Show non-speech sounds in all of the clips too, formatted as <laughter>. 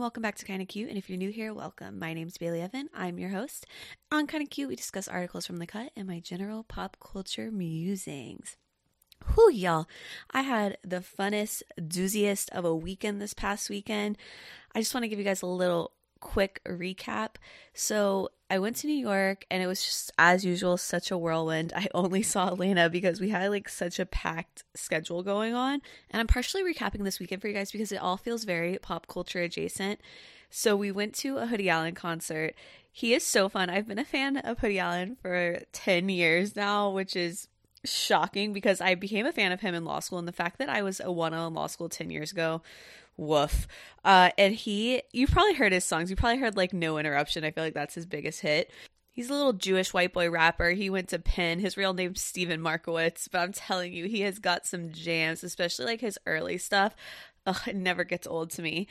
welcome back to Kinda Cute. And if you're new here, welcome. My name's Bailey Evan. I'm your host. On Kinda Cute, we discuss articles from the cut and my general pop culture musings. Whew, y'all. I had the funnest, dooziest of a weekend this past weekend. I just want to give you guys a little quick recap. So, I went to New York and it was just as usual such a whirlwind. <laughs> I only saw Elena because we had like such a packed schedule going on. And I'm partially recapping this weekend for you guys because it all feels very pop culture adjacent. So we went to a Hoodie Allen concert. He is so fun. I've been a fan of Hoodie Allen for 10 years now, which is shocking because I became a fan of him in law school and the fact that I was a 1 in law school 10 years ago woof. Uh, and he, you've probably heard his songs. You probably heard like No Interruption. I feel like that's his biggest hit. He's a little Jewish white boy rapper. He went to Penn. His real name's Steven Markowitz, but I'm telling you, he has got some jams, especially like his early stuff. Ugh, it never gets old to me.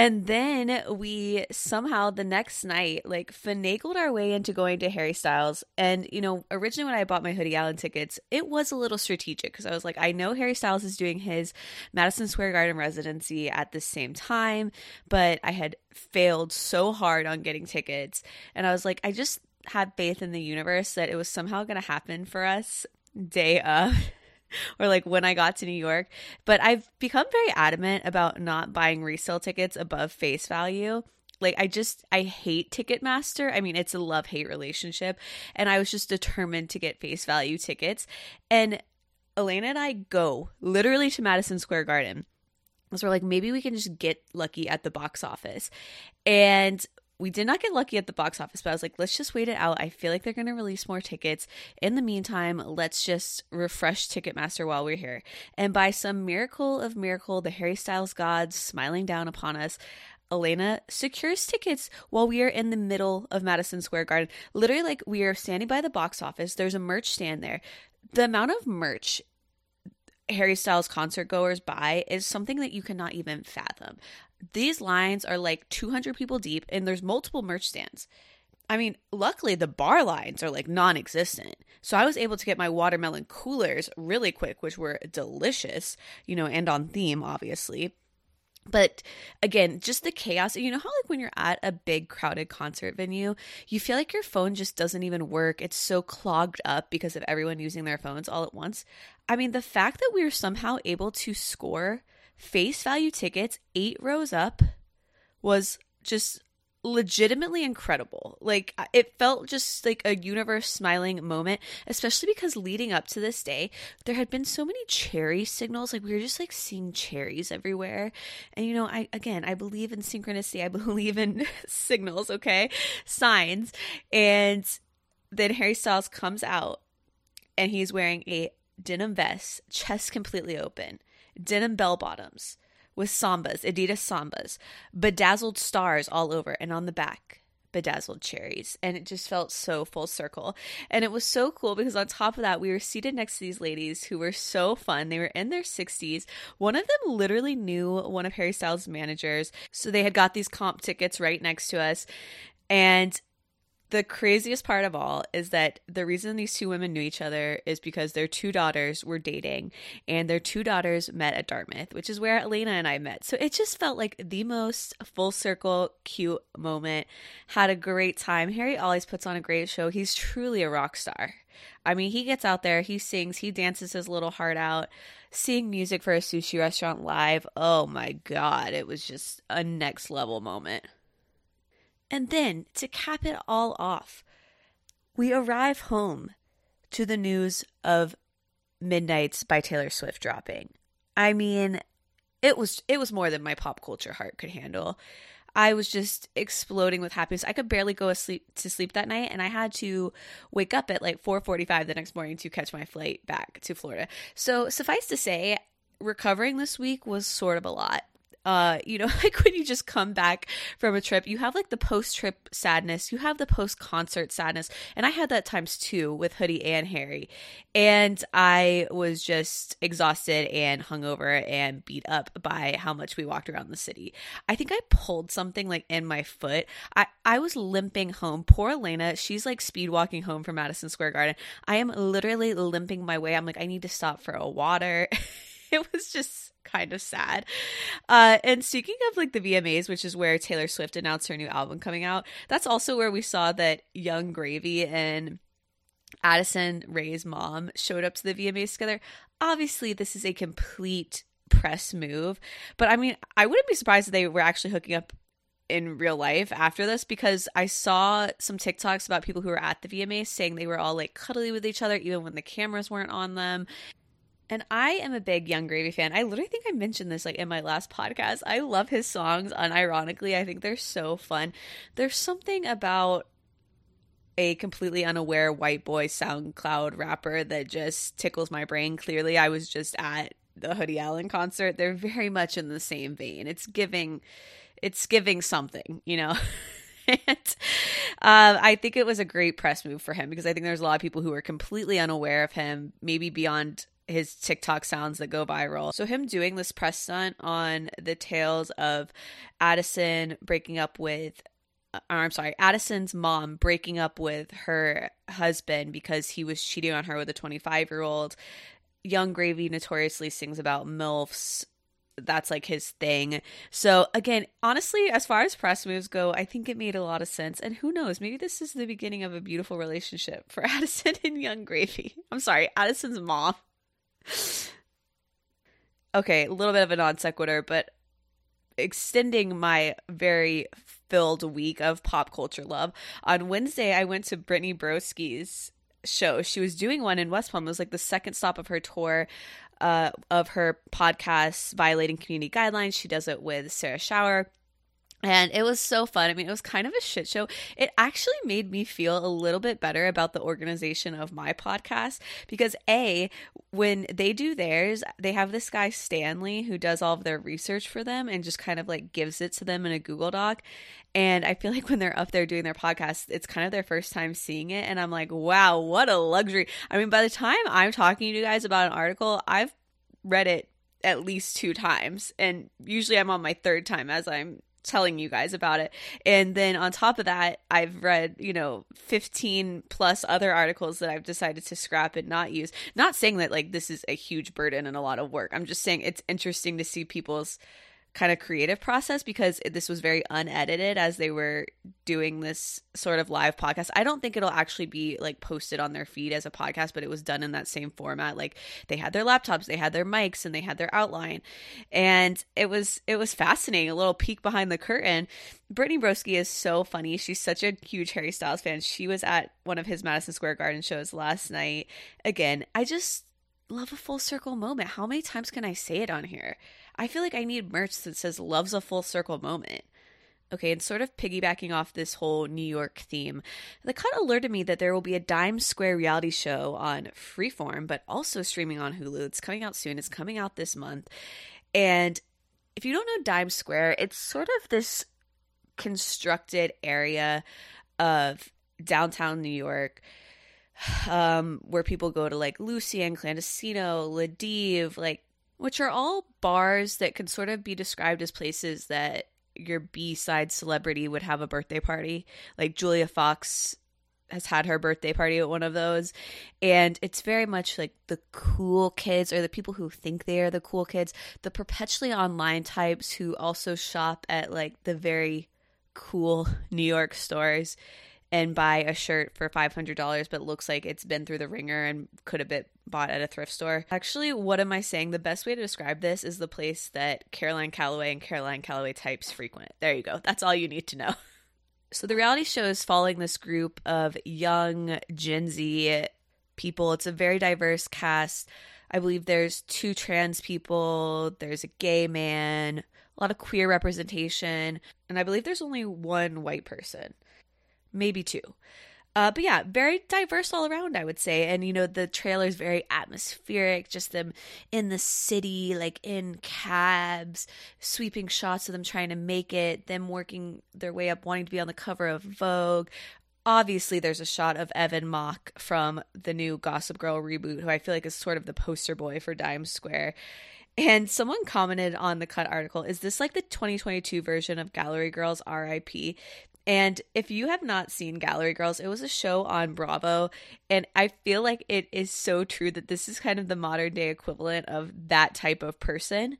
And then we somehow the next night like finagled our way into going to Harry Styles. And you know, originally when I bought my Hoodie Allen tickets, it was a little strategic because I was like, I know Harry Styles is doing his Madison Square Garden residency at the same time, but I had failed so hard on getting tickets. And I was like, I just had faith in the universe that it was somehow going to happen for us day of. <laughs> <laughs> or like when I got to New York. But I've become very adamant about not buying resale tickets above face value. Like I just I hate Ticketmaster. I mean, it's a love-hate relationship, and I was just determined to get face value tickets. And Elena and I go literally to Madison Square Garden. So we're like, maybe we can just get lucky at the box office. And we did not get lucky at the box office, but I was like, let's just wait it out. I feel like they're going to release more tickets. In the meantime, let's just refresh Ticketmaster while we're here. And by some miracle of miracle, the Harry Styles gods smiling down upon us, Elena secures tickets while we are in the middle of Madison Square Garden. Literally, like, we are standing by the box office. There's a merch stand there. The amount of merch Harry Styles concert goers buy is something that you cannot even fathom. These lines are like 200 people deep and there's multiple merch stands. I mean, luckily the bar lines are like non existent. So I was able to get my watermelon coolers really quick, which were delicious, you know, and on theme, obviously. But again, just the chaos. You know how, like, when you're at a big crowded concert venue, you feel like your phone just doesn't even work. It's so clogged up because of everyone using their phones all at once. I mean, the fact that we were somehow able to score face value tickets eight rows up was just legitimately incredible. Like it felt just like a universe smiling moment, especially because leading up to this day, there had been so many cherry signals. Like we were just like seeing cherries everywhere. And you know, I again, I believe in synchronicity. I <laughs> believe in <laughs> signals, okay? Signs. And then Harry Styles comes out and he's wearing a denim vest, chest completely open denim bell bottoms with sambas, Adidas sambas, bedazzled stars all over, and on the back, bedazzled cherries. And it just felt so full circle. And it was so cool because on top of that, we were seated next to these ladies who were so fun. They were in their 60s. One of them literally knew one of Harry Styles' managers. So they had got these comp tickets right next to us. And the craziest part of all is that the reason these two women knew each other is because their two daughters were dating and their two daughters met at Dartmouth, which is where Elena and I met. So it just felt like the most full circle cute moment. Had a great time. Harry always puts on a great show. He's truly a rock star. I mean, he gets out there, he sings, he dances his little heart out. Seeing music for a sushi restaurant live, oh my god, it was just a next level moment. And then, to cap it all off, we arrive home to the news of Midnights by Taylor Swift dropping. I mean, it was it was more than my pop culture heart could handle. I was just exploding with happiness. I could barely go asleep to sleep that night and I had to wake up at like 4:45 the next morning to catch my flight back to Florida. So, suffice to say, recovering this week was sort of a lot uh you know <laughs> like when you just come back from a trip you have like the post trip sadness you have the post concert sadness. And i had that times two with hoodie and harry. And i was just exhausted and hungover and beat up by how much we walked around the city. I think i pulled something like in my foot. I i was limping home. Poor elena she's like speed walking home from madison square garden. I am literally limping my way. I'm like i need to stop for a water <laughs> <laughs> it was just kind of sad. Uh, and speaking of like the VMAs, which is where Taylor Swift announced her new album coming out, that's also where we saw that Yung Gravy and Addison Rae's mom showed up to the VMAs together. Obviously, this is a complete press move, but I mean, I wouldn't be surprised if they were actually hooking up in real life after this because I saw some TikToks about people who were at the VMAs saying they were all like cuddly with each other even when the cameras weren't on them. And I am a big Yung Gravy fan. I literally think I mentioned this like in my last podcast. I love his songs unironically. I think they're so fun. There's something about a completely unaware white boy SoundCloud rapper that just tickles my brain. Clearly, I was just at the Hoodie Allen concert. They're very much in the same vein. It's giving it's giving something, you know. <laughs> uh, I think it was a great press move for him because I think there's a lot of people who are completely unaware of him, maybe beyond his TikTok sounds that go viral. So him doing this press stunt on the tales of Addison breaking up with uh, I'm sorry, Addison's mom breaking up with her husband because he was cheating on her with a 25 year old. Yung Gravy notoriously sings about MILFs that's like his thing. So again, honestly, as far as press moves go, I think it made a lot of sense. And who knows, maybe this is the beginning of a beautiful relationship for <laughs> Addison and Yung Gravy. I'm sorry, Addison's mom. Okay, a little bit of a non sequitur, but extending my very filled week of pop culture love. On Wednesday, I went to Brittany Broski's show. She was doing one in West Palm. It was like the second stop of her tour uh, of her podcast, Violating Community Guidelines. She does it with Sarah Schauer. And it was so fun. I mean, it was kind of a shit show. It actually made me feel a little bit better about the organization of my podcast because, A, when they do theirs, they have this guy, Stanley, who does all of their research for them and just kind of like gives it to them in a Google Doc. And I feel like when they're up there doing their podcast, it's kind of their first time seeing it. And I'm like, wow, what a luxury. I mean, by the time I'm talking to you guys about an article, I've read it at least two times. And usually I'm on my third time as I'm telling you guys about it. And then on top of that, I've read, you know, 15 plus other articles that I've decided to scrap and not use. Not saying that like this is a huge burden and a lot of work. I'm just saying it's interesting to see people's kind of creative process because this was very unedited as they were doing this sort of live podcast. I don't think it'll actually be like posted on their feed as a podcast, but it was done in that same format. Like they had their laptops, they had their mics, and they had their outline. And it was it was fascinating, a little peek behind the curtain. Brittany Broski is so funny. She's such a huge Harry Styles fan. She was at one of his Madison Square Garden shows last night. Again, I just love a full circle moment. How many times can I say it on here? I feel like I need merch that says loves a full circle moment. Okay, and sort of piggybacking off this whole New York theme, the cut alerted me that there will be a Dime Square reality show on Freeform, but also streaming on Hulu. It's coming out soon, it's coming out this month. And if you don't know Dime Square, it's sort of this constructed area of downtown New York <sighs> um, where people go to like Lucy and Clandestino, Le Dive, like which are all bars that can sort of be described as places that your B side celebrity would have a birthday party. Like Julia Fox has had her birthday party at one of those. And it's very much like the cool kids or the people who think they are the cool kids, the perpetually online types who also shop at like the very cool <laughs> New York stores and buy a shirt for $500 but looks like it's been through the ringer and could have been bought at a thrift store. Actually, what am I saying? The best way to describe this is the place that Caroline Calloway and Caroline Calloway types frequent. There you go. That's all you need to know. <laughs> So the reality show is following this group of young Gen Z people. It's a very diverse cast. I believe there's two trans people, there's a gay man, a lot of queer representation, and I believe there's only one white person maybe two. Uh, but yeah, very diverse all around, I would say. And you know, the trailer is very atmospheric, just them in the city, like in cabs, sweeping shots of them trying to make it, them working their way up, wanting to be on the cover of Vogue. Obviously, there's a shot of Evan Mock from the new Gossip Girl reboot, who I feel like is sort of the poster boy for Dime Square. And someone commented on the cut article, is this like the 2022 version of Gallery Girls RIP? And if you have not seen Gallery Girls, it was a show on Bravo. And I feel like it is so true that this is kind of the modern day equivalent of that type of person.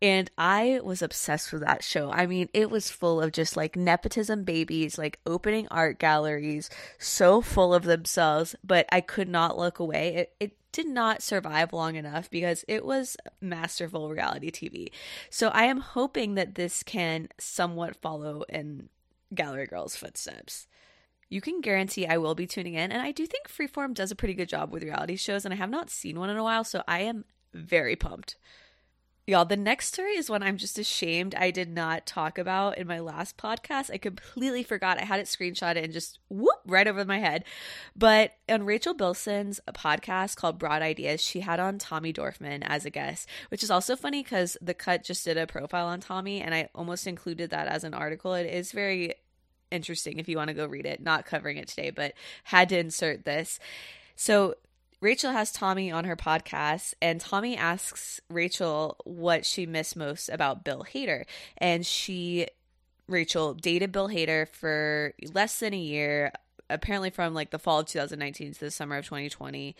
And I was obsessed with that show. I mean, it was full of just like nepotism babies, like opening art galleries, so full of themselves, but I could not look away. It, it did not survive long enough because it was masterful reality TV. So I am hoping that this can somewhat follow in Gallery Girls' footsteps. You can guarantee I will be tuning in, and I do think Freeform does a pretty good job with reality shows, and I have not seen one in a while, so I am very pumped. Y'all, the next story is one I'm just ashamed I did not talk about in my last podcast. I completely forgot. I had it screenshotted and just whoop right over my head. But on Rachel Bilson's podcast called Broad Ideas, she had on Tommy Dorfman as a guest, which is also funny because The Cut just did a profile on Tommy and I almost included that as an article. It is very interesting if you want to go read it. Not covering it today, but had to insert this. So Rachel has Tommy on her podcast, and Tommy asks Rachel what she missed most about Bill Hader. And she, Rachel, dated Bill Hader for less than a year, apparently from like the fall of 2019 to the summer of 2020.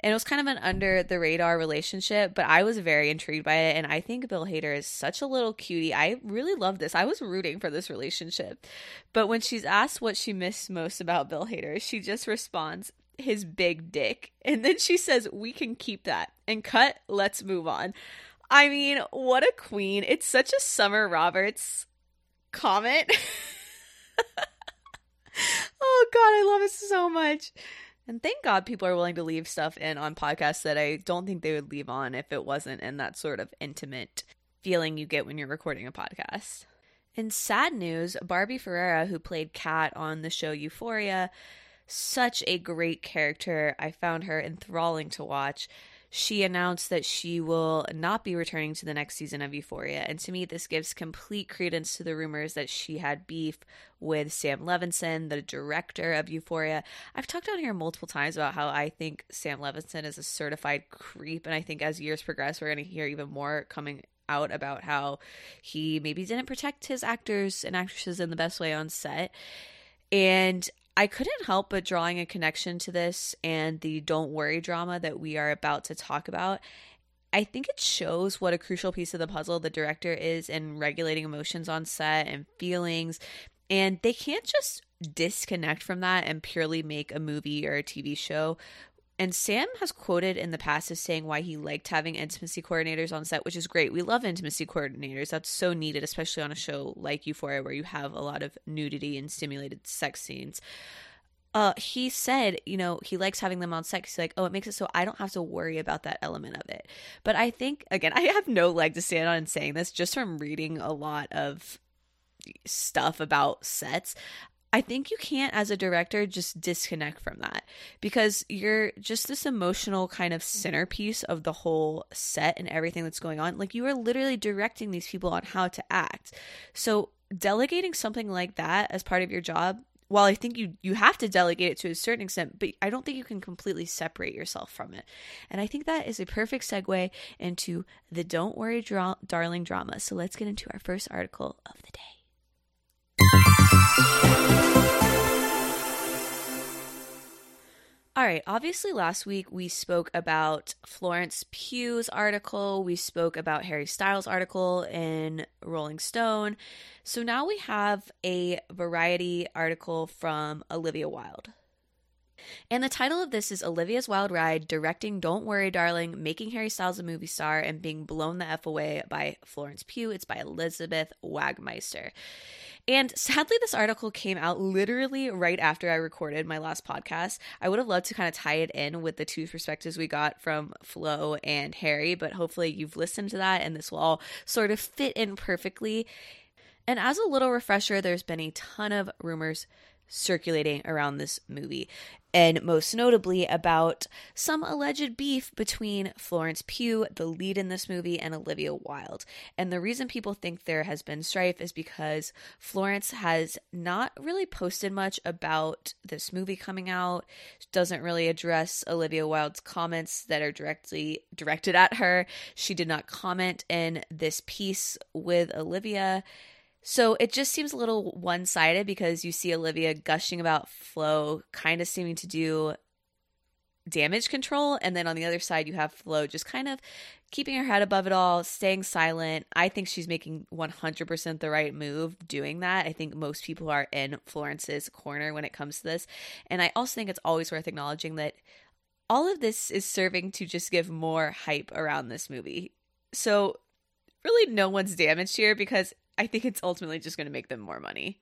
And it was kind of an under the radar relationship, but I was very intrigued by it. And I think Bill Hader is such a little cutie. I really love this. I was rooting for this relationship. But when she's asked what she missed most about Bill Hader, she just responds, his big dick. And then she says, We can keep that. And cut, let's move on. I mean, what a queen. It's such a Summer Roberts comment. <laughs> oh, God, I love it so much. And thank God people are willing to leave stuff in on podcasts that I don't think they would leave on if it wasn't in that sort of intimate feeling you get when you're recording a podcast. In sad news, Barbie Ferreira, who played Kat on the show Euphoria, such a great character. I found her enthralling to watch. She announced that she will not be returning to the next season of Euphoria. And to me, this gives complete credence to the rumors that she had beef with Sam Levinson, the director of Euphoria. I've talked on here multiple times about how I think Sam Levinson is a certified creep. And I think as years progress, we're going to hear even more coming out about how he maybe didn't protect his actors and actresses in the best way on set. And I couldn't help but drawing a connection to this and the don't worry drama that we are about to talk about. I think it shows what a crucial piece of the puzzle the director is in regulating emotions on set and feelings. And they can't just disconnect from that and purely make a movie or a TV show and Sam has quoted in the past as saying why he liked having intimacy coordinators on set, which is great. We love intimacy coordinators. That's so needed, especially on a show like Euphoria where you have a lot of nudity and stimulated sex scenes. Uh, he said, you know, he likes having them on set. He's like, oh, it makes it so I don't have to worry about that element of it. But I think, again, <laughs> I have no leg to stand on in saying this just from reading a lot of stuff about sets. I think you can't, as a director, just disconnect from that because you're just this emotional kind of centerpiece of the whole set and everything that's going on. Like, you are literally directing these people on how to act. So, delegating something like that as part of your job, while I think you you have to delegate it to a certain extent, but I don't think you can completely separate yourself from it. And I think that is a perfect segue into the Don't Worry Dra- Darling drama. So let's get into our first article of the day. All right, obviously, last week we spoke about Florence Pugh's article. We spoke about Harry Styles' article in Rolling Stone. So now we have a variety article from Olivia Wilde. And the title of this is Olivia's Wild Ride Directing Don't Worry, Darling, Making Harry Styles a Movie Star, and Being Blown the F Away by Florence Pugh. It's by Elizabeth Wagmeister. And sadly, this article came out literally right after I recorded my last podcast. I would have loved to kind of tie it in with the two perspectives we got from Flo and Harry, but hopefully you've listened to that and this will all sort of fit in perfectly. And as a little refresher, there's been a ton of rumors circulating around this movie, and most notably about some alleged beef between Florence Pugh, the lead in this movie, and Olivia Wilde. And the reason people think there has been strife is because Florence has not really posted much about this movie coming out, doesn't really address Olivia Wilde's comments that are directly directed at her. She did not comment in this piece with Olivia So it just seems a little one sided because you see Olivia gushing about Flo, kind of seeming to do damage control. And then on the other side, you have Flo just kind of keeping her head above it all, staying silent. I think she's making 100% the right move doing that. I think most people are in Florence's corner when it comes to this. And I also think it's always worth acknowledging that all of this is serving to just give more hype around this movie. So, really, no one's damaged here because I think it's ultimately just going to make them more money.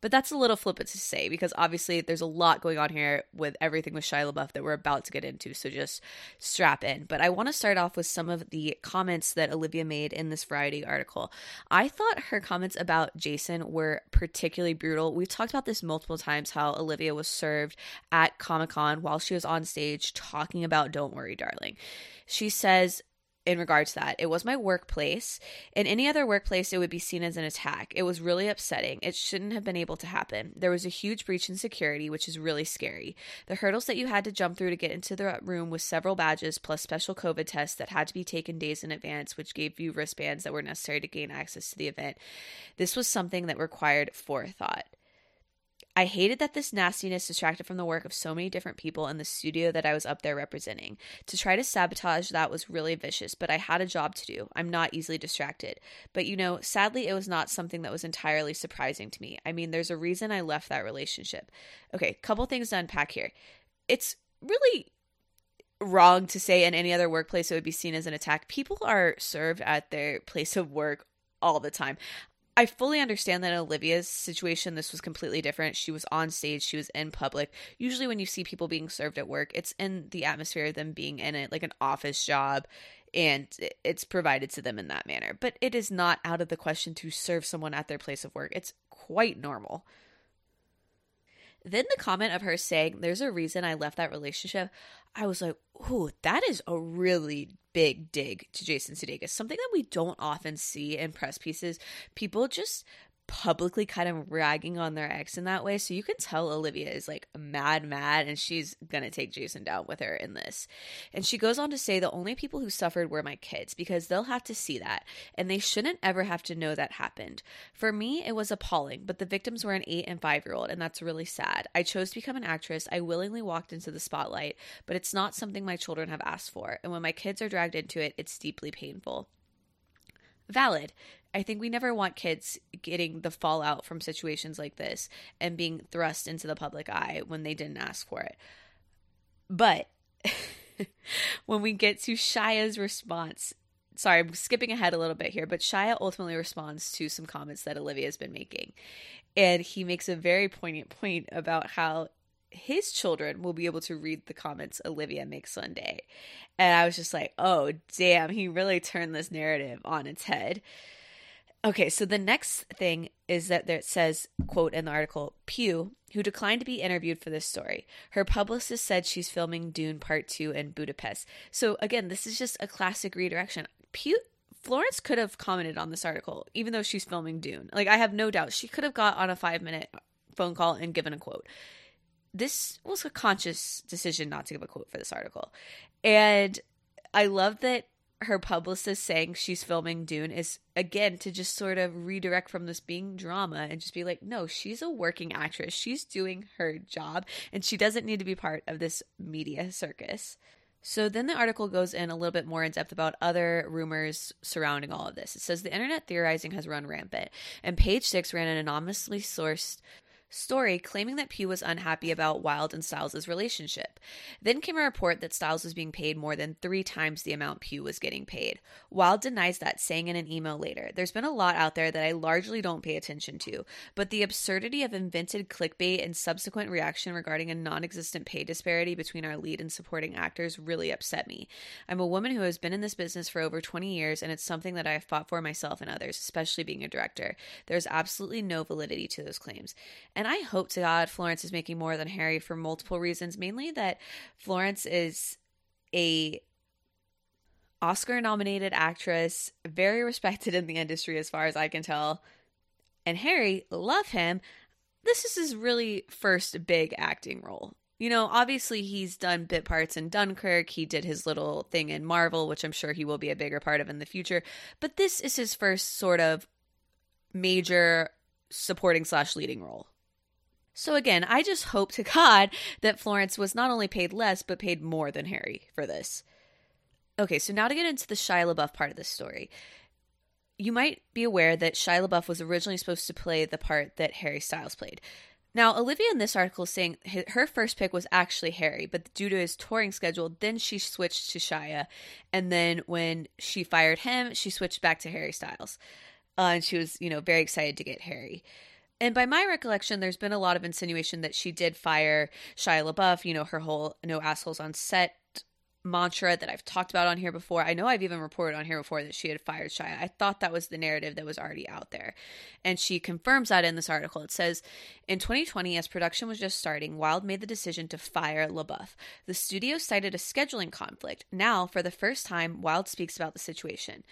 But that's a little flippant to say because obviously there's a lot going on here with everything with Shia LaBeouf that we're about to get into. So just strap in. But I want to start off with some of the comments that Olivia made in this Variety article. I thought her comments about Jason were particularly brutal. We've talked about this multiple times how Olivia was served at Comic Con while she was on stage talking about Don't Worry, Darling. She says, in regard to that. It was my workplace. In any other workplace, it would be seen as an attack. It was really upsetting. It shouldn't have been able to happen. There was a huge breach in security, which is really scary. The hurdles that you had to jump through to get into the room with several badges plus special COVID tests that had to be taken days in advance, which gave you wristbands that were necessary to gain access to the event. This was something that required forethought. I hated that this nastiness distracted from the work of so many different people in the studio that I was up there representing. To try to sabotage that was really vicious, but I had a job to do. I'm not easily distracted. But you know, sadly, it was not something that was entirely surprising to me. I mean, there's a reason I left that relationship. Okay, couple things to unpack here. It's really wrong to say in any other workplace it would be seen as an attack. People are served at their place of work all the time. I fully understand that in Olivia's situation, this was completely different. She was on stage, she was in public. Usually, when you see people being served at work, it's in the atmosphere of them being in it, like an office job, and it's provided to them in that manner. But it is not out of the question to serve someone at their place of work. It's quite normal. Then the comment of her saying, There's a reason I left that relationship. I was like, Ooh, that is a really big dig to Jason Sudeikis. Something that we don't often see in press pieces. People just publicly kind of ragging on their ex in that way. So you can tell Olivia is like mad, mad, and she's gonna take Jason down with her in this. And she goes on to say the only people who suffered were my kids because they'll have to see that, and they shouldn't ever have to know that happened. For me, it was appalling, but the victims were an eight and five year old, and that's really sad. I chose to become an actress. I willingly walked into the spotlight, but it's not something my children have asked for. And when my kids are dragged into it, it's deeply painful valid. I think we never want kids getting the fallout from situations like this and being thrust into the public eye when they didn't ask for it. But <laughs> when we get to Shia's response, sorry, I'm skipping ahead a little bit here, but Shia ultimately responds to some comments that Olivia has been making. And he makes a very poignant point about how his children will be able to read the comments Olivia makes Sunday. And I was just like, oh, damn, he really turned this narrative on its head. Okay, so the next thing is that there it says, quote in the article, Pugh, who declined to be interviewed for this story. Her publicist said she's filming Dune Part 2 in Budapest. So again, this is just a classic redirection. Pugh Florence could have commented on this article, even though she's filming Dune. Like I have no doubt she could have got on a five minute phone call and given a quote. This was a conscious decision not to give a quote for this article. And I love that her publicist saying she's filming Dune is again to just sort of redirect from this being drama and just be like, no, she's a working actress. She's doing her job and she doesn't need to be part of this media circus. So then the article goes in a little bit more in depth about other rumors surrounding all of this. It says the internet theorizing has run rampant, and Page Six ran an anonymously sourced story claiming that Pugh was unhappy about Wilde and Styles' relationship. Then came a report that Styles was being paid more than three times the amount Pugh was getting paid. Wilde denies that, saying in an email later, There's been a lot out there that I largely don't pay attention to, but the absurdity of invented clickbait and subsequent reaction regarding a non existent pay disparity between our lead and supporting actors really upset me. I'm a woman who has been in this business for over 20 years, and it's something that I have fought for myself and others, especially being a director. There's absolutely no validity to those claims. And I hope to God Florence is making more than Harry for multiple reasons, mainly that Florence is a Oscar nominated actress, very respected in the industry as far as I can tell. And Harry, love him. This is his really first big acting role. You know, obviously he's done bit parts in Dunkirk. He did his little thing in Marvel, which I'm sure he will be a bigger part of in the future. But this is his first sort of major supporting slash leading role. So again, I just hope to <laughs> God that Florence was not only paid less, but paid more than Harry for this. Okay, so now to get into the Shia LaBeouf part of this story. You might be aware that Shia LaBeouf was originally supposed to play the part that Harry Styles played. Now, Olivia in this article is saying her first pick was actually Harry, but due to his touring schedule, then she switched to Shia. And then when she fired him, she switched back to Harry Styles. Uh, and she was, you know, very excited to get Harry. And by my recollection, there's been a lot of insinuation that she did fire Shia LaBeouf, you know, her whole no assholes on set mantra that I've talked about on here before. I know I've even reported on here before that she had fired Shia. I thought that was the narrative that was already out there. And she confirms that in this article. It says In 2020, as production was just starting, Wilde made the decision to fire LaBeouf. The studio cited a scheduling conflict. Now, for the first time, Wilde speaks about the situation.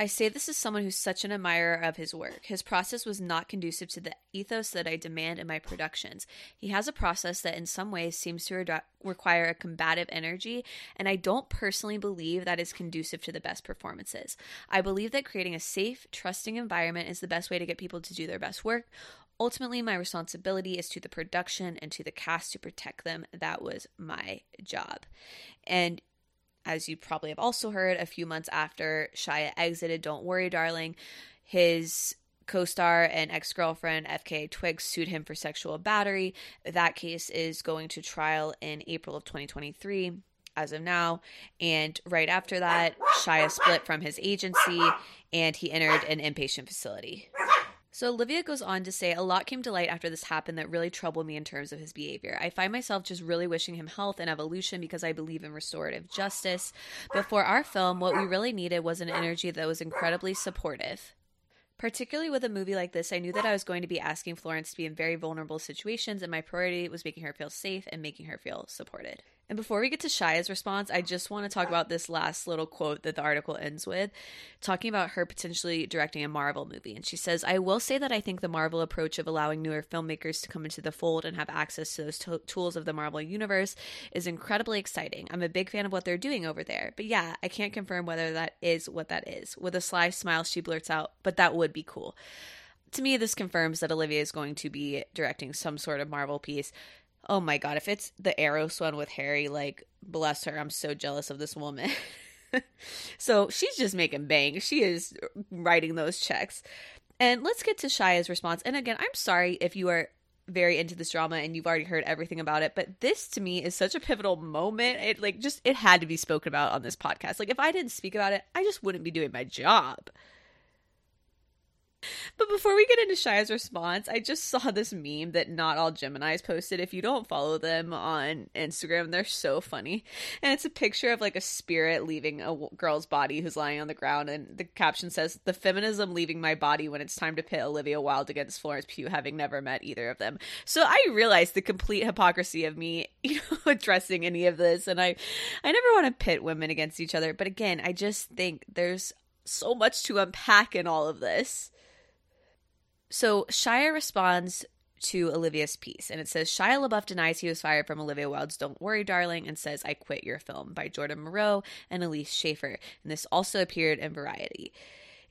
I say this as someone who's such an admirer of his work. His process was not conducive to the ethos that I demand in my productions. He has a process that, in some ways, seems to re- require a combative energy, and I don't personally believe that is conducive to the best performances. I believe that creating a safe, trusting environment is the best way to get people to do their best work. Ultimately, my responsibility is to the production and to the cast to protect them. That was my job. And as you probably have also heard, a few months after Shia exited Don't Worry, Darling, his co star and ex girlfriend, FKA Twigs, sued him for sexual battery. That case is going to trial in April of 2023 as of now. And right after that, Shia split from his agency and he entered an inpatient facility. So Olivia goes on to say, A lot came to light after this happened that really troubled me in terms of his behavior. I find myself just really wishing him health and evolution because I believe in restorative justice. But for our film, what we really needed was an energy that was incredibly supportive. Particularly with a movie like this, I knew that I was going to be asking Florence to be in very vulnerable situations, and my priority was making her feel safe and making her feel supported. And before we get to Shia's response, I just want to talk about this last little quote that the article ends with, talking about her potentially directing a Marvel movie. And she says, I will say that I think the Marvel approach of allowing newer filmmakers to come into the fold and have access to those tools of the Marvel universe is incredibly exciting. I'm a big fan of what they're doing over there. But yeah, I can't confirm whether that is what that is. With a sly smile, she blurts out, but that would be cool. To me, this confirms that Olivia is going to be directing some sort of Marvel piece oh my god, if it's the Eros one with Harry, like bless her, I'm so jealous of this woman. <laughs> so she's just making bang. She is writing those checks. And let's get to Shia's response. And again, I'm sorry if you are very into this drama and you've already heard everything about it, but this to me is such a pivotal moment. It like just it had to be spoken about on this podcast. Like if I didn't speak about it, I just wouldn't be doing my job. But before we get into Shia's response, I just saw this meme that not all Geminis posted. If you don't follow them on Instagram, they're so funny. And it's a picture of like a spirit leaving a girl's body who's lying on the ground. And the caption says, The feminism leaving my body when it's time to pit Olivia Wilde against Florence Pugh, having never met either of them. So I realized the complete hypocrisy of me, <laughs> you know, addressing any of this. And I, I never want to pit women against each other. But again, I just think there's so much to unpack in all of this. So Shia responds to Olivia's piece, and it says Shia LaBeouf denies he was fired from Olivia Wilde's "Don't Worry, Darling" and says "I quit your film" by Jordan Moreau and Elise Shafer, and this also appeared in Variety.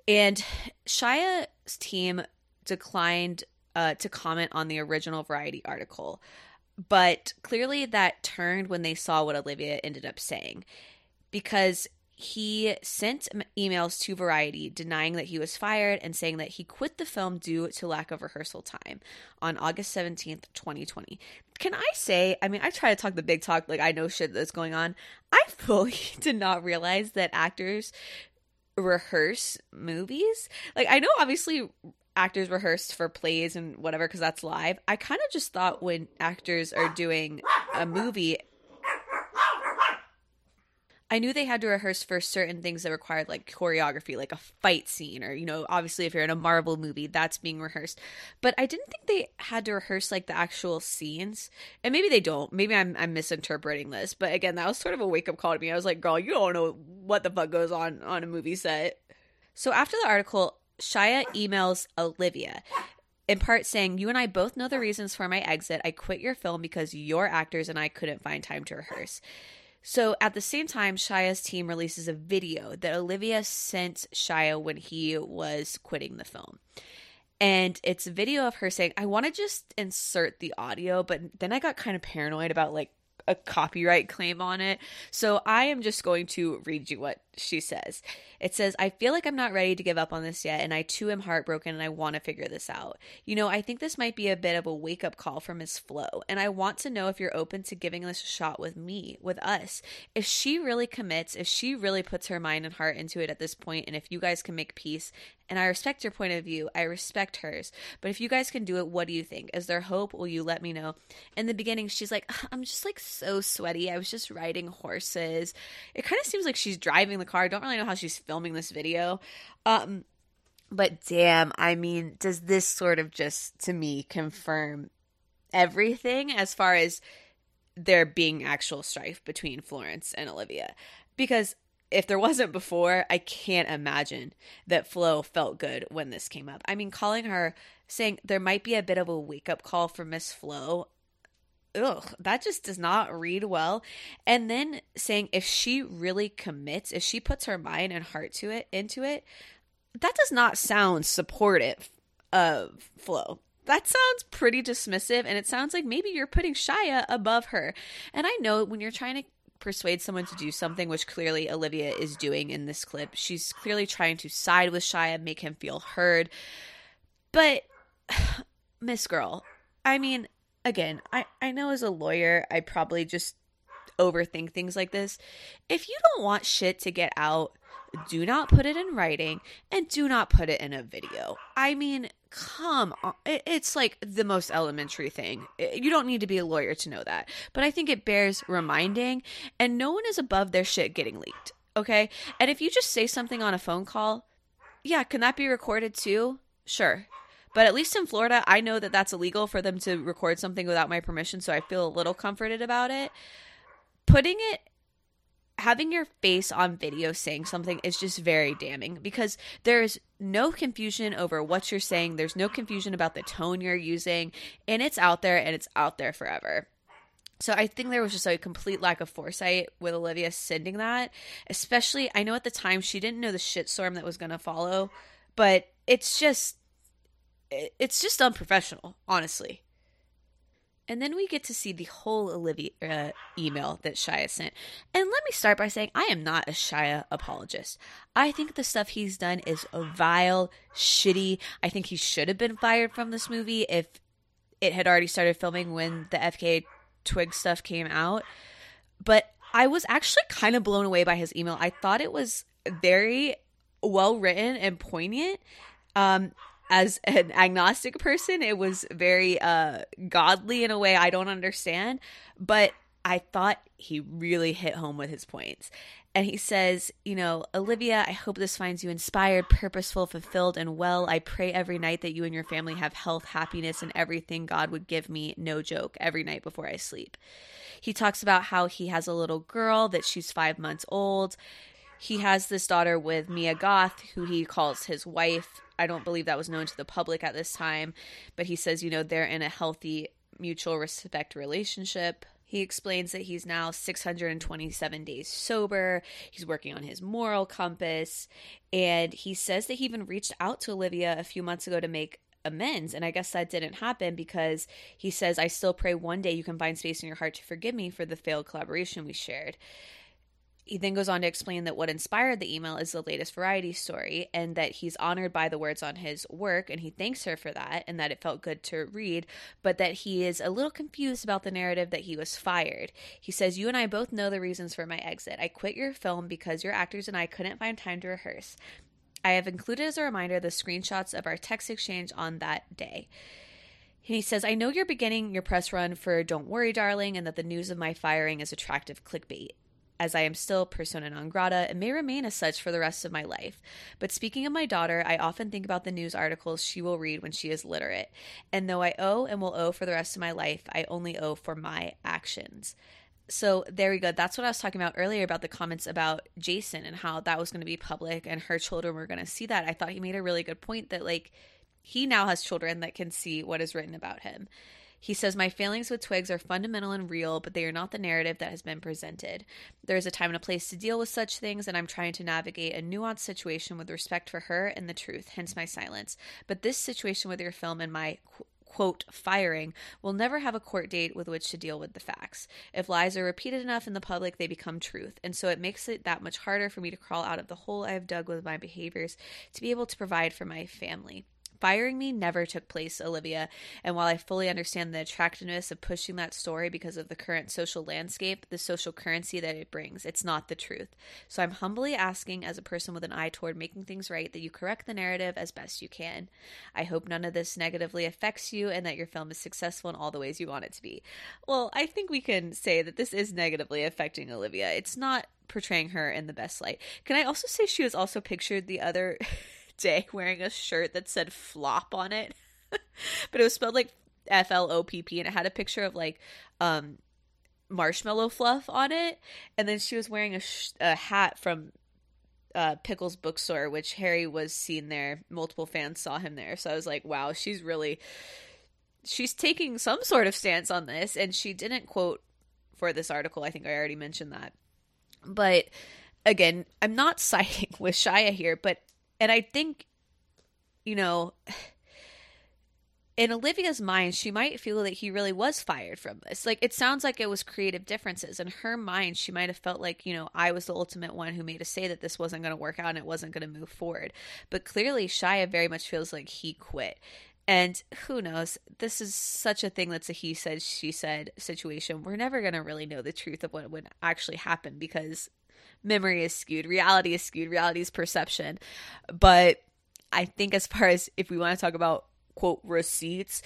And Shia's team declined uh, to comment on the original Variety article, but clearly that turned when they saw what Olivia ended up saying, because he sent emails to Variety denying that he was fired and saying that he quit the film due to lack of rehearsal time on August 17th, 2020. Can I say, I mean, I try to talk the big talk, like I know shit that's going on. I <laughs> fully <laughs> did not realize that actors rehearse movies. Like, I know obviously actors rehearse for plays and whatever because that's live. I kind of just thought when actors are doing a movie, I knew they had to rehearse for certain things that required like choreography, like a fight scene, or you know, obviously if you're in a Marvel movie, that's being rehearsed. But I didn't think they had to rehearse like the actual scenes, and maybe they don't. Maybe I'm I'm misinterpreting this, but again, that was sort of a wake up call to me. I was like, girl, you don't know what the fuck goes on on a movie set. So after the article, Shia emails Olivia in part saying, You and I both know the reasons for my exit. I quit your film because your actors and I couldn't find time to rehearse. So at the same time, Shia's team releases a video that Olivia sent Shia when he was quitting the film. and it's a video of her saying, I want to just insert the audio, but then I got kind of paranoid about like a copyright claim on it. So I am just going to read you what she says. It says, I feel like I'm not ready to give up on this yet, and I too am heartbroken and I want to figure this out. You know, I think this might be a bit of a wake up call for Miss Flo, and I want to know if you're open to giving this a shot with me, with us. If she really commits, if she really puts her mind and heart into it at this point, and if you guys can make peace, and I respect your point of view, I respect hers, but if you guys can do it, what do you think? Is there hope? Will you let me know? In the beginning, she's like, I'm just like so sweaty. I was just riding horses. It kind of seems like she's driving the car. Don't really know how she's filming this video. Um, but damn, I mean, does this sort of just to me confirm everything as far as there being actual strife between Florence and Olivia? Because if there wasn't before, I can't imagine that Flo felt good when this came up. I mean, calling her saying there might be a bit of a wake up call for Miss Flo ugh, that just does not read well. And then saying if she really commits, if she puts her mind and heart to it into it, that does not sound supportive of Flo. That sounds pretty dismissive, and it sounds like maybe you're putting Shia above her. And I know when you're trying to persuade someone to do something, which clearly Olivia is doing in this clip, she's clearly trying to side with Shia, make him feel heard. But, <sighs> Miss Girl, I mean, again, I, I know as a lawyer, I probably just overthink things like this. If you don't want shit to get out, do not put it in writing and do not put it in a video. I mean, come on. It's like the most elementary thing. You don't need to be a lawyer to know that. But I think it bears reminding, and no one is above their shit getting leaked. Okay? And if you just say something on a phone call, yeah, can that be recorded too? Sure. But at least in Florida, I know that that's illegal for them to record something without my permission, so I feel a little comforted about it. Putting it having your face on video saying something is just very damning because there's no confusion over what you're saying. There's no confusion about the tone you're using, and it's out there and it's out there forever. So I think there was just a complete lack of foresight with Olivia sending that. Especially, I know at the time she didn't know the shitstorm that was going to follow, but it's just it's just unprofessional, honestly. And then we get to see the whole Olivia uh, email that Shia sent. And let me start by saying I am not a Shia apologist. I think the stuff he's done is vile, shitty. I think he should have been fired from this movie if it had already started filming when the FK Twig stuff came out. But I was actually kind of blown away by his email. I thought it was very well written and poignant. Um, as an agnostic person, it was very uh, godly in a way I don't understand. But I thought he really hit home with his points. And he says, You know, Olivia, I hope this finds you inspired, purposeful, fulfilled, and well. I pray every night that you and your family have health, happiness, and everything God would give me, no joke, every night before I sleep. He talks about how he has a little girl, that she's five months old. He has this daughter with Mia Goth, who he calls his wife. I don't believe that was known to the public at this time, but he says, you know, they're in a healthy mutual respect relationship. He explains that he's now 627 days sober. He's working on his moral compass. And he says that he even reached out to Olivia a few months ago to make amends. And I guess that didn't happen because he says, I still pray one day you can find space in your heart to forgive me for the failed collaboration we shared. He then goes on to explain that what inspired the email is the latest variety story and that he's honored by the words on his work and he thanks her for that and that it felt good to read, but that he is a little confused about the narrative that he was fired. He says, You and I both know the reasons for my exit. I quit your film because your actors and I couldn't find time to rehearse. I have included as a reminder the screenshots of our text exchange on that day. He says, I know you're beginning your press run for Don't Worry, Darling, and that the news of my firing is attractive clickbait as I am still persona non grata and may remain as such for the rest of my life. But speaking of my daughter, I often think about the news articles she will read when she is literate. And though I owe and will owe for the rest of my life, I only owe for my actions. So there we go. That's what I was talking about earlier about the comments about Jason and how that was going to be public and her children were going to see that. I thought he made a really good point that, like, he now has children that can see what is written about him. He says, My feelings with Twigs are fundamental and real, but they are not the narrative that has been presented. There is a time and a place to deal with such things, and I'm trying to navigate a nuanced situation with respect for her and the truth, hence my silence. But this situation with your film and my quote, firing, will never have a court date with which to deal with the facts. If lies are repeated enough in the public, they become truth. And so it makes it that much harder for me to crawl out of the hole I have dug with my behaviors to be able to provide for my family. Firing me never took place, Olivia, and while I fully understand the attractiveness of pushing that story because of the current social landscape, the social currency that it brings, it's not the truth. So I'm humbly asking, as a person with an eye toward making things right, that you correct the narrative as best you can. I hope none of this negatively affects you and that your film is successful in all the ways you want it to be. Well, I think we can say that this is negatively affecting Olivia. It's not portraying her in the best light. Can I also say she was also pictured the other <laughs> day <laughs> wearing a shirt that said flop on it. <laughs> but it was spelled like F L O P P and it had a picture of like um marshmallow fluff on it. And then she was wearing a, sh- a hat from uh, Pickles bookstore which Harry was seen there. Multiple fans saw him there. So I was like wow she's really she's taking some sort of stance on this. And she didn't quote for this article. I think I already mentioned that. But again I'm not <laughs> siding with Shia here but and I think, you know, in Olivia's mind, she might feel that he really was fired from this. Like, it sounds like it was creative differences. In her mind, she might have felt like, you know, I was the ultimate one who made a say that this wasn't going to work out and it wasn't going to move forward. But clearly, Shia very much feels like he quit. And who knows? This is such a thing that's a he said, she said situation. We're never going to really know the truth of what would actually happen because memory is skewed, reality is skewed, reality is perception. But I think as far as if we want to talk about quote receipts,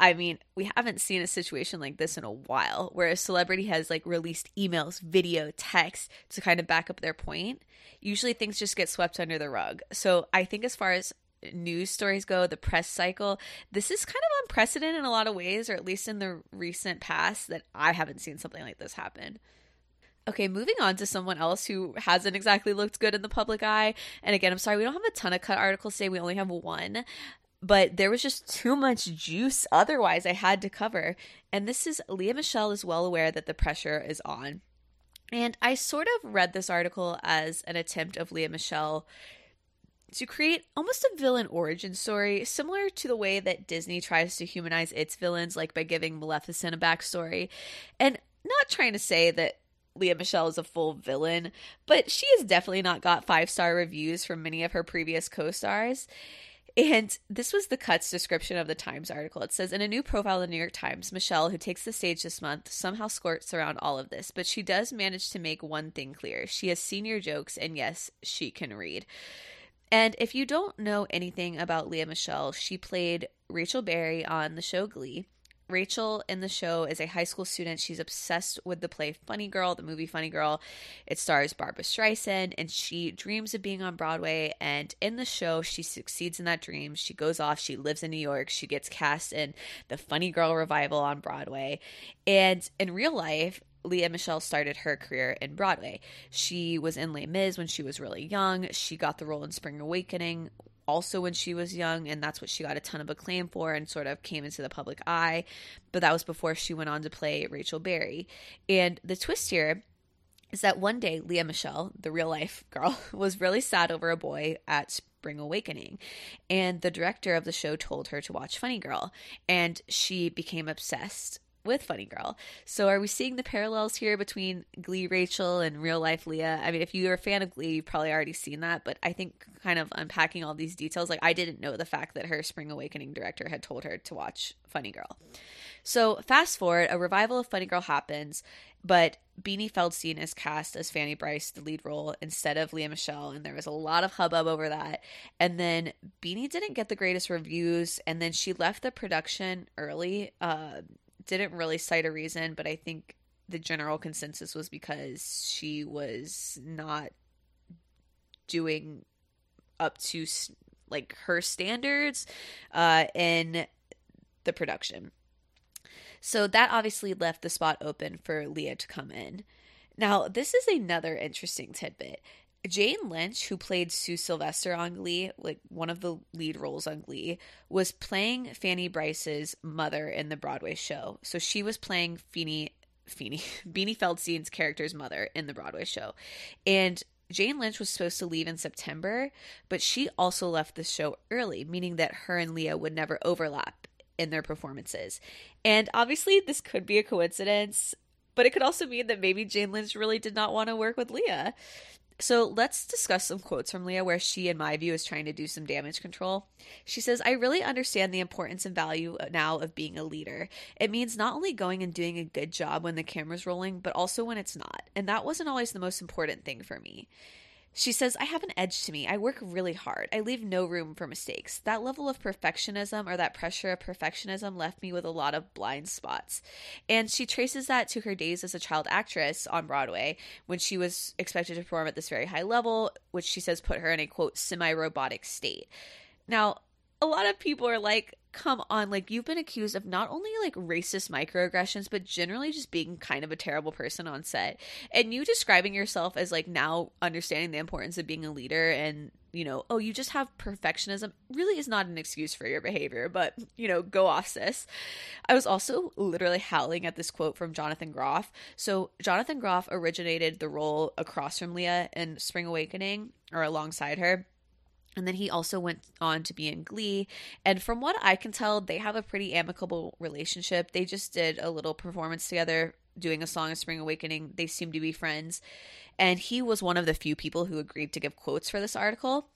I mean, we haven't seen a situation like this in a while where a celebrity has like released emails, video, text to kind of back up their point. Usually things just get swept under the rug. So I think as far as news stories go, the press cycle, this is kind of unprecedented in a lot of ways, or at least in the recent past, that I haven't seen something like this happen. Okay, moving on to someone else who hasn't exactly looked good in the public eye. And again, I'm sorry, we don't have a ton of cut articles today. We only have one. But there was just <laughs> too much juice otherwise I had to cover. And this is Lea Michele is well aware that the pressure is on. And I sort of read this article as an attempt of Lea Michele to create almost a villain origin story, similar to the way that Disney tries to humanize its villains, like by giving Maleficent a backstory. And not trying to say that Lea Michele is a full villain, but she has definitely not got five star reviews from many of her previous co stars. And this was the Cuts description of the Times article. It says In a new profile in the New York Times, Michele, who takes the stage this month, somehow skirts around all of this, but she does manage to make one thing clear. She has senior jokes, and yes, she can read. And if you don't know anything about Lea Michele, she played Rachel Berry on the show Glee. Rachel in the show is a high school student. She's obsessed with the play Funny Girl, the movie Funny Girl. It stars Barbra Streisand, and she dreams of being on Broadway. And in the show, she succeeds in that dream. She goes off, she lives in New York, she gets cast in the Funny Girl revival on Broadway. And in real life, Lea Michele started her career in Broadway. She was in Les Mis when she was really young. She got the role in Spring Awakening also when she was young, and that's what she got a ton of acclaim for and sort of came into the public eye. But that was before she went on to play Rachel Berry. And the twist here is that one day Lea Michele, the real life girl, <laughs> was really sad over a boy at Spring Awakening. And the director of the show told her to watch Funny Girl. And she became obsessed with Funny Girl. So are we seeing the parallels here between Glee Rachel and real life Lea? I mean, if you're a fan of Glee, you've probably already seen that, but I think kind of unpacking all these details, like I didn't know the fact that her Spring Awakening director had told her to watch Funny Girl. So fast forward, a revival of Funny Girl happens, but Beanie Feldstein is cast as Fanny Brice, the lead role, instead of Lea Michele, and there was a lot of hubbub over that. And then Beanie didn't get the greatest reviews, and then she left the production early. Uh, didn't really cite a reason, but I think the general consensus was because she was not doing up to like her standards uh, in the production. So that obviously left the spot open for Lea to come in. Now, this is another interesting tidbit. Jane Lynch, who played Sue Sylvester on Glee, like one of the lead roles on Glee, was playing Fanny Brice's mother in the Broadway show. So she was playing Feeny, Feeny, <laughs> Beanie Feldstein's character's mother in the Broadway show. And Jane Lynch was supposed to leave in September, but she also left the show early, meaning that her and Lea would never overlap in their performances. And obviously, this could be a coincidence, but it could also mean that maybe Jane Lynch really did not want to work with Lea. So let's discuss some quotes from Lea where she, in my view, is trying to do some damage control. She says, I really understand the importance and value now of being a leader. It means not only going and doing a good job when the camera's rolling, but also when it's not. And that wasn't always the most important thing for me. She says, I have an edge to me. I work really hard. I leave no room for mistakes. That level of perfectionism or that pressure of perfectionism left me with a lot of blind spots. And she traces that to her days as a child actress on Broadway when she was expected to perform at this very high level, which she says put her in a quote, semi robotic state. Now, a lot of people are like, come on, like you've been accused of not only like racist microaggressions, but generally just being kind of a terrible person on set. And you describing yourself as like now understanding the importance of being a leader and you know, oh, you just have perfectionism really is not an excuse for your behavior, but you know, go off, sis. I was also literally howling at this quote from Jonathan Groff. So, Jonathan Groff originated the role across from Lea in Spring Awakening or alongside her. And then he also went on to be in Glee. And from what I can tell, they have a pretty amicable relationship. They just did a little performance together doing a song of Spring Awakening. They seem to be friends. And he was one of the few people who agreed to give quotes for this article.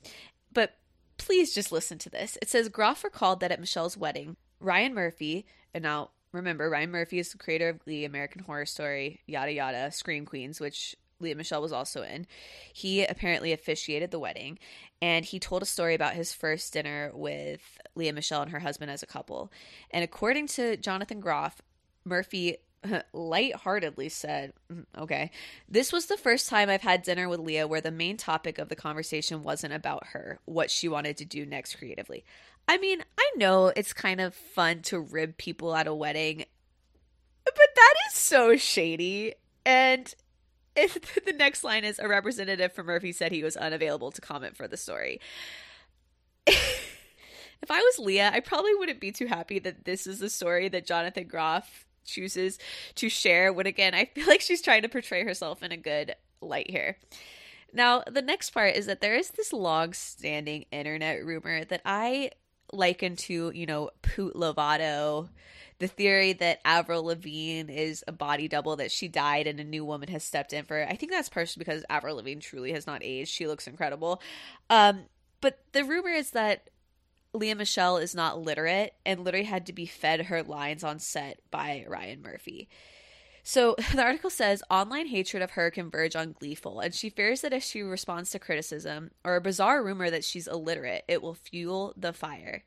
But please just listen to this. It says Groff recalled that at Michele's wedding, Ryan Murphy, and now remember, Ryan Murphy is the creator of Glee, American Horror Story, yada yada, Scream Queens, which Lea Michele was also in. He apparently officiated the wedding and he told a story about his first dinner with Lea Michele and her husband as a couple. And according to Jonathan Groff, Murphy <laughs> lightheartedly said, mm, Okay, this was the first time I've had dinner with Lea where the main topic of the conversation wasn't about her, what she wanted to do next creatively. I mean, I know it's kind of fun to rib people at a wedding, but that is so shady. And if <laughs> the next line is a representative from Murphy said he was unavailable to comment for the story. <laughs> if I was Lea, I probably wouldn't be too happy that this is the story that Jonathan Groff chooses to share when again I feel <laughs> like she's trying to portray herself in a good light here. Now, the next part is that there is this long standing internet rumor that I liken to, you know, Poot Lovato the theory that Avril Lavigne is a body double, that she died and a new woman has stepped in for her. I think that's partially because Avril Lavigne truly has not aged. She looks incredible. Um, but the rumor is that Lea Michele is not literate and literally had to be fed her lines on set by Ryan Murphy. So <laughs> the article says online hatred of her can verge on gleeful, and she fears that if she responds to criticism or a bizarre rumor that she's illiterate, it will fuel the fire.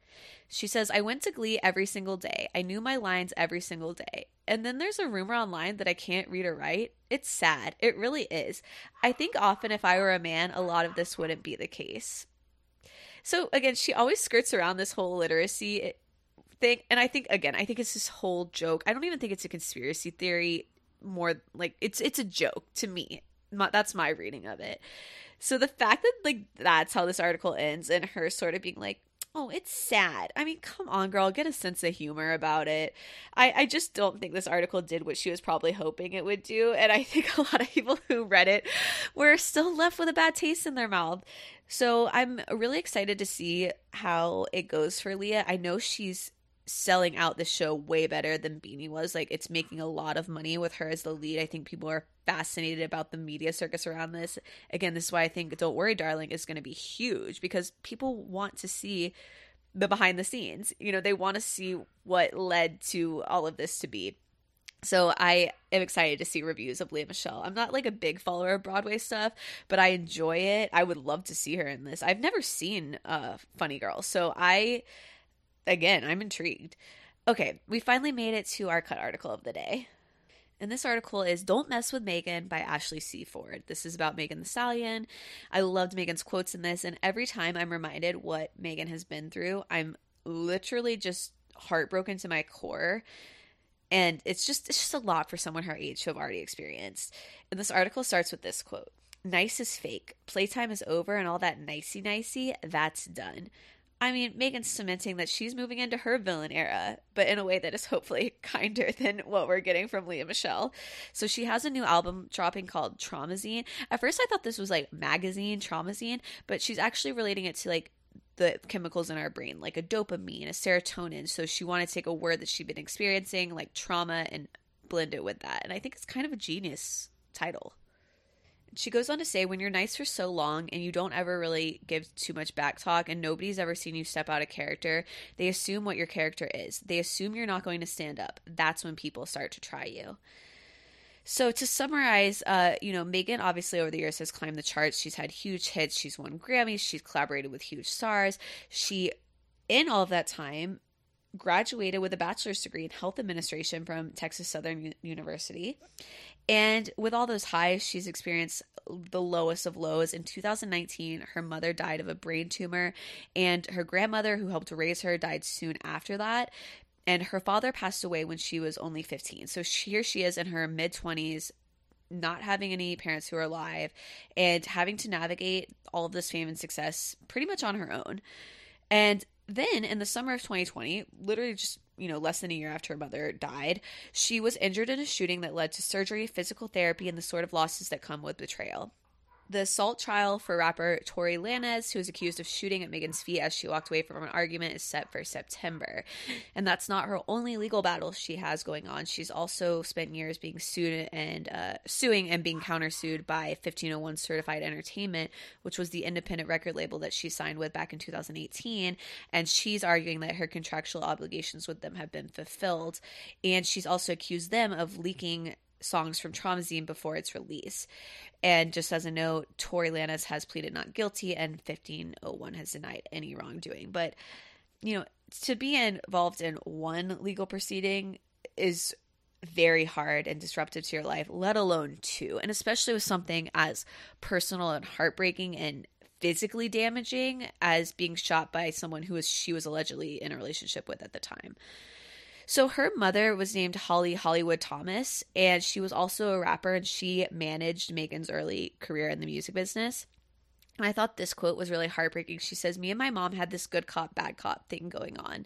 She says, I went to Glee every single day. I knew my lines every single day. And then there's a rumor online that I can't read or write. It's sad. It really is. I think often if I were a man, a lot of this wouldn't be the case. So again, she always skirts around this whole literacy thing. And I think, again, I think it's this whole joke. I don't even think it's a conspiracy theory more like it's it's a joke to me. That's my reading of it. So the fact that like that's how this article ends and her sort of being like, oh, it's sad. I mean, come on, girl, get a sense of humor about it. I, I just don't think this article did what she was probably hoping it would do. And I <laughs> think a lot of people who read it were still left with a bad taste in their mouth. So I'm really excited to see how it goes for Lea. I know she's selling out the show way better than Beanie was. Like it's making a lot of money with her as the lead. I think people are fascinated about the media circus around this. Again, this is why I think Don't Worry Darling is going to be huge because people want to see the behind the scenes. You know, they want to see what led to all of this to be. So I am excited to see reviews of Lea Michele. I'm not like a big follower of Broadway stuff, but I enjoy it. I would love to see her in this. I've never seen uh Funny Girl, so I again, I'm intrigued. Okay, we finally made it to our cut article of the day. And this article is Don't Mess with Megan by Ashley C. Ford. This is about Megan Thee Stallion. I loved Megan's quotes in this, and every time I'm reminded what Megan has been through, I'm literally just heartbroken to my core. And it's just it's just a lot for someone her age to have already experienced. And this article starts with this quote. nice is fake. Playtime is over and all that nicey nicey, that's done. I mean, Megan's cementing that she's moving into her villain era, but in a way that is hopefully <laughs> kinder than what we're getting from Lea Michele. So she has a new album dropping called Traumazine. At first, I thought this was like magazine, Traumazine, but she's actually relating it to like the chemicals in our brain, like a dopamine, a serotonin. So she wanted to take a word that she'd been experiencing, like trauma, and blend it with that. And I think it's kind of a genius title. She goes on to say, when you're nice for so long and you don't ever really give too much back talk and nobody's ever seen you step out of character, they assume what your character is. They assume you're not going to stand up. That's when people start to try you. So to summarize, uh, you know, Megan obviously over the years has climbed the charts. She's had huge hits. She's won Grammys. She's collaborated with huge stars. She, in all of that time, graduated with a bachelor's degree in health administration from Texas Southern U- University. And with all those highs, she's experienced the lowest of lows. In 2019, her mother died of a brain tumor, and her grandmother, who helped raise her, died soon after that. And her father passed away when she was only 15. So here she is in her mid 20s, not having any parents who are alive, and having to navigate all of this fame and success pretty much on her own. And then in the summer of 2020, literally just you know, less than a year after her mother died, she was injured in a shooting that led to surgery, physical therapy, and the sort of losses that come with betrayal. The assault trial for rapper Tory Lanez, who is accused of shooting at Megan's feet as she walked away from an argument, is set for September. And that's not her only legal battle she has going on. She's also spent years being sued and uh, suing and being countersued by 1501 Certified Entertainment, which was the independent record label that she signed with back in 2018. And she's arguing that her contractual obligations with them have been fulfilled. And she's also accused them of leaking songs from Traumazine before its release. And just as a note, Tory Lanez has pleaded not guilty and 1501 has denied any wrongdoing. But, you know, to be involved in one legal proceeding is very hard and disruptive to your life, let alone two. And especially with something as personal and heartbreaking and physically damaging as being shot by someone who was she was allegedly in a relationship with at the time. So her mother was named Holly Hollywood Thomas, and she was also a rapper and she managed Megan's early career in the music business. And I thought this quote was really heartbreaking. She says, Me and my mom had this good cop, bad cop thing going on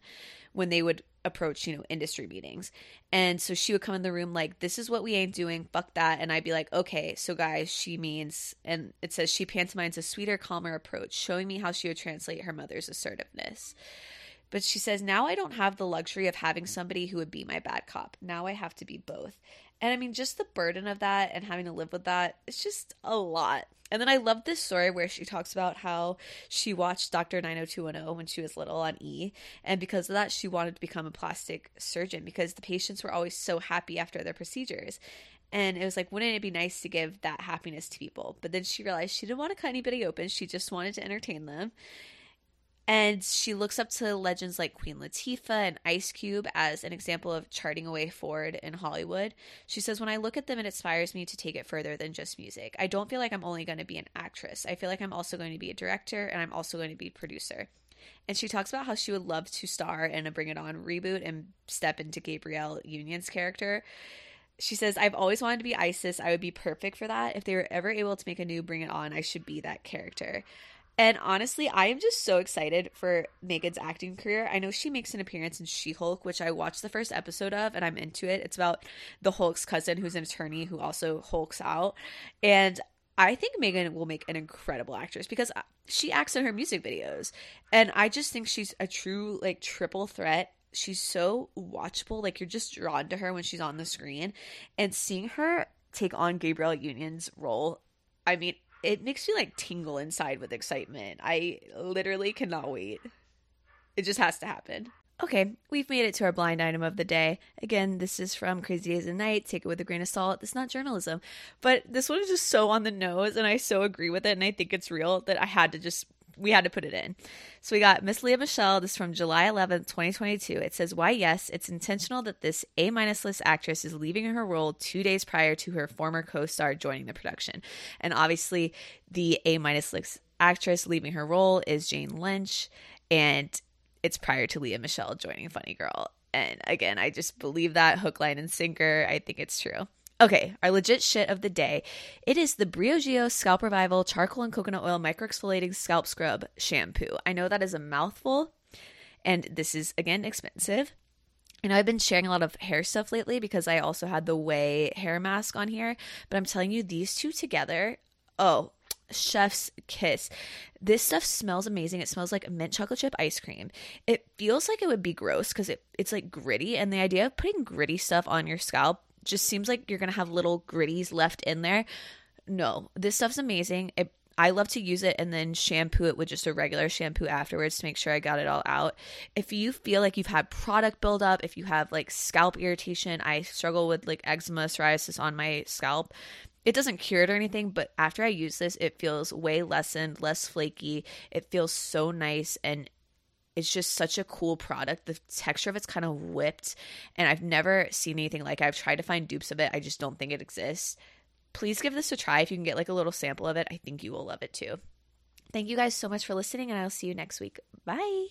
when they would approach, you know, industry meetings. And so she would come in the room like, This is what we ain't doing, fuck that. And I'd be like, Okay, so guys, she means, and it says she pantomimes a sweeter, calmer approach, showing me how she would translate her mother's assertiveness. But she says, now I don't have the luxury of having somebody who would be my bad cop. Now I have to be both. And I mean, just the burden of that and having to live with that, it's just a lot. And then I love this story where she talks about how she watched Dr. 90210 when she was little on E. And because of that, she wanted to become a plastic surgeon because the patients were always so happy after their procedures. And it was like, wouldn't it be nice to give that happiness to people? But then she realized she didn't want to cut anybody open. She just wanted to entertain them. And she looks up to legends like Queen Latifah and Ice Cube as an example of charting a way forward in Hollywood. She says, When I look at them, it inspires me to take it further than just music. I don't feel like I'm only going to be an actress. I feel like I'm also going to be a director and I'm also going to be a producer. And she talks about how she would love to star in a Bring It On reboot and step into Gabrielle Union's character. She says, I've always wanted to be Isis. I would be perfect for that. If they were ever able to make a new Bring It On, I should be that character. And honestly, I am just so excited for Megan's acting career. I know she makes an appearance in She Hulk, which I watched the first episode of and I'm into it. It's about the Hulk's cousin who's an attorney who also hulks out. And I think Megan will make an incredible actress because she acts in her music videos. And I just think she's a true, like, triple threat. She's so watchable. Like, you're just drawn to her when she's on the screen. And seeing her take on Gabrielle Union's role, I mean, it makes me like tingle inside with excitement. I literally cannot wait. It just has to happen. Okay, we've made it to our blind item of the day. Again, this is from Crazy Days and Night. Take it with a grain of salt. Is not journalism. But this one is just so on the nose, and I so agree with it, and I think it's real that I had to just we had to put it in. So we got Miss Lea Michele. This is from July 11th, 2022. It says, Why, yes, it's intentional that this A minus list actress is leaving her role two days prior to her former co star joining the production. And obviously, the A minus list actress leaving her role is Jane Lynch, and it's prior to Lea Michele joining Funny Girl. And again, I just believe that hook, line, and sinker. I think it's true. Okay, our legit shit of the day. It is the Briogeo Scalp Revival Charcoal and Coconut Oil Microexfoliating Scalp Scrub Shampoo. I know that is a mouthful, and this is, again, expensive. I know I've been sharing a lot of hair stuff lately because I also had the Way hair mask on here, but I'm telling you, these two together, oh, chef's kiss. This stuff smells amazing. It smells like mint chocolate chip ice cream. It feels like it would be gross because it, it's like gritty, and the idea of putting gritty stuff on your scalp just seems like you're gonna have little gritties left in there. No, this stuff's amazing. It I love to use it and then shampoo it with just a regular shampoo afterwards to make sure I got it all out. If you feel like you've had product buildup, if you have like scalp irritation, I struggle with like eczema, psoriasis on my scalp. It doesn't cure it or anything, but after I use this, it feels way lessened, less flaky. It feels so nice and it's just such a cool product. The texture of it's kind of whipped, and I've never seen anything like it. I've tried to find dupes of it. I just don't think it exists. Please give this a try. If you can get like a little sample of it, I think you will love it too. Thank you guys so much for listening, and I'll see you next week. Bye.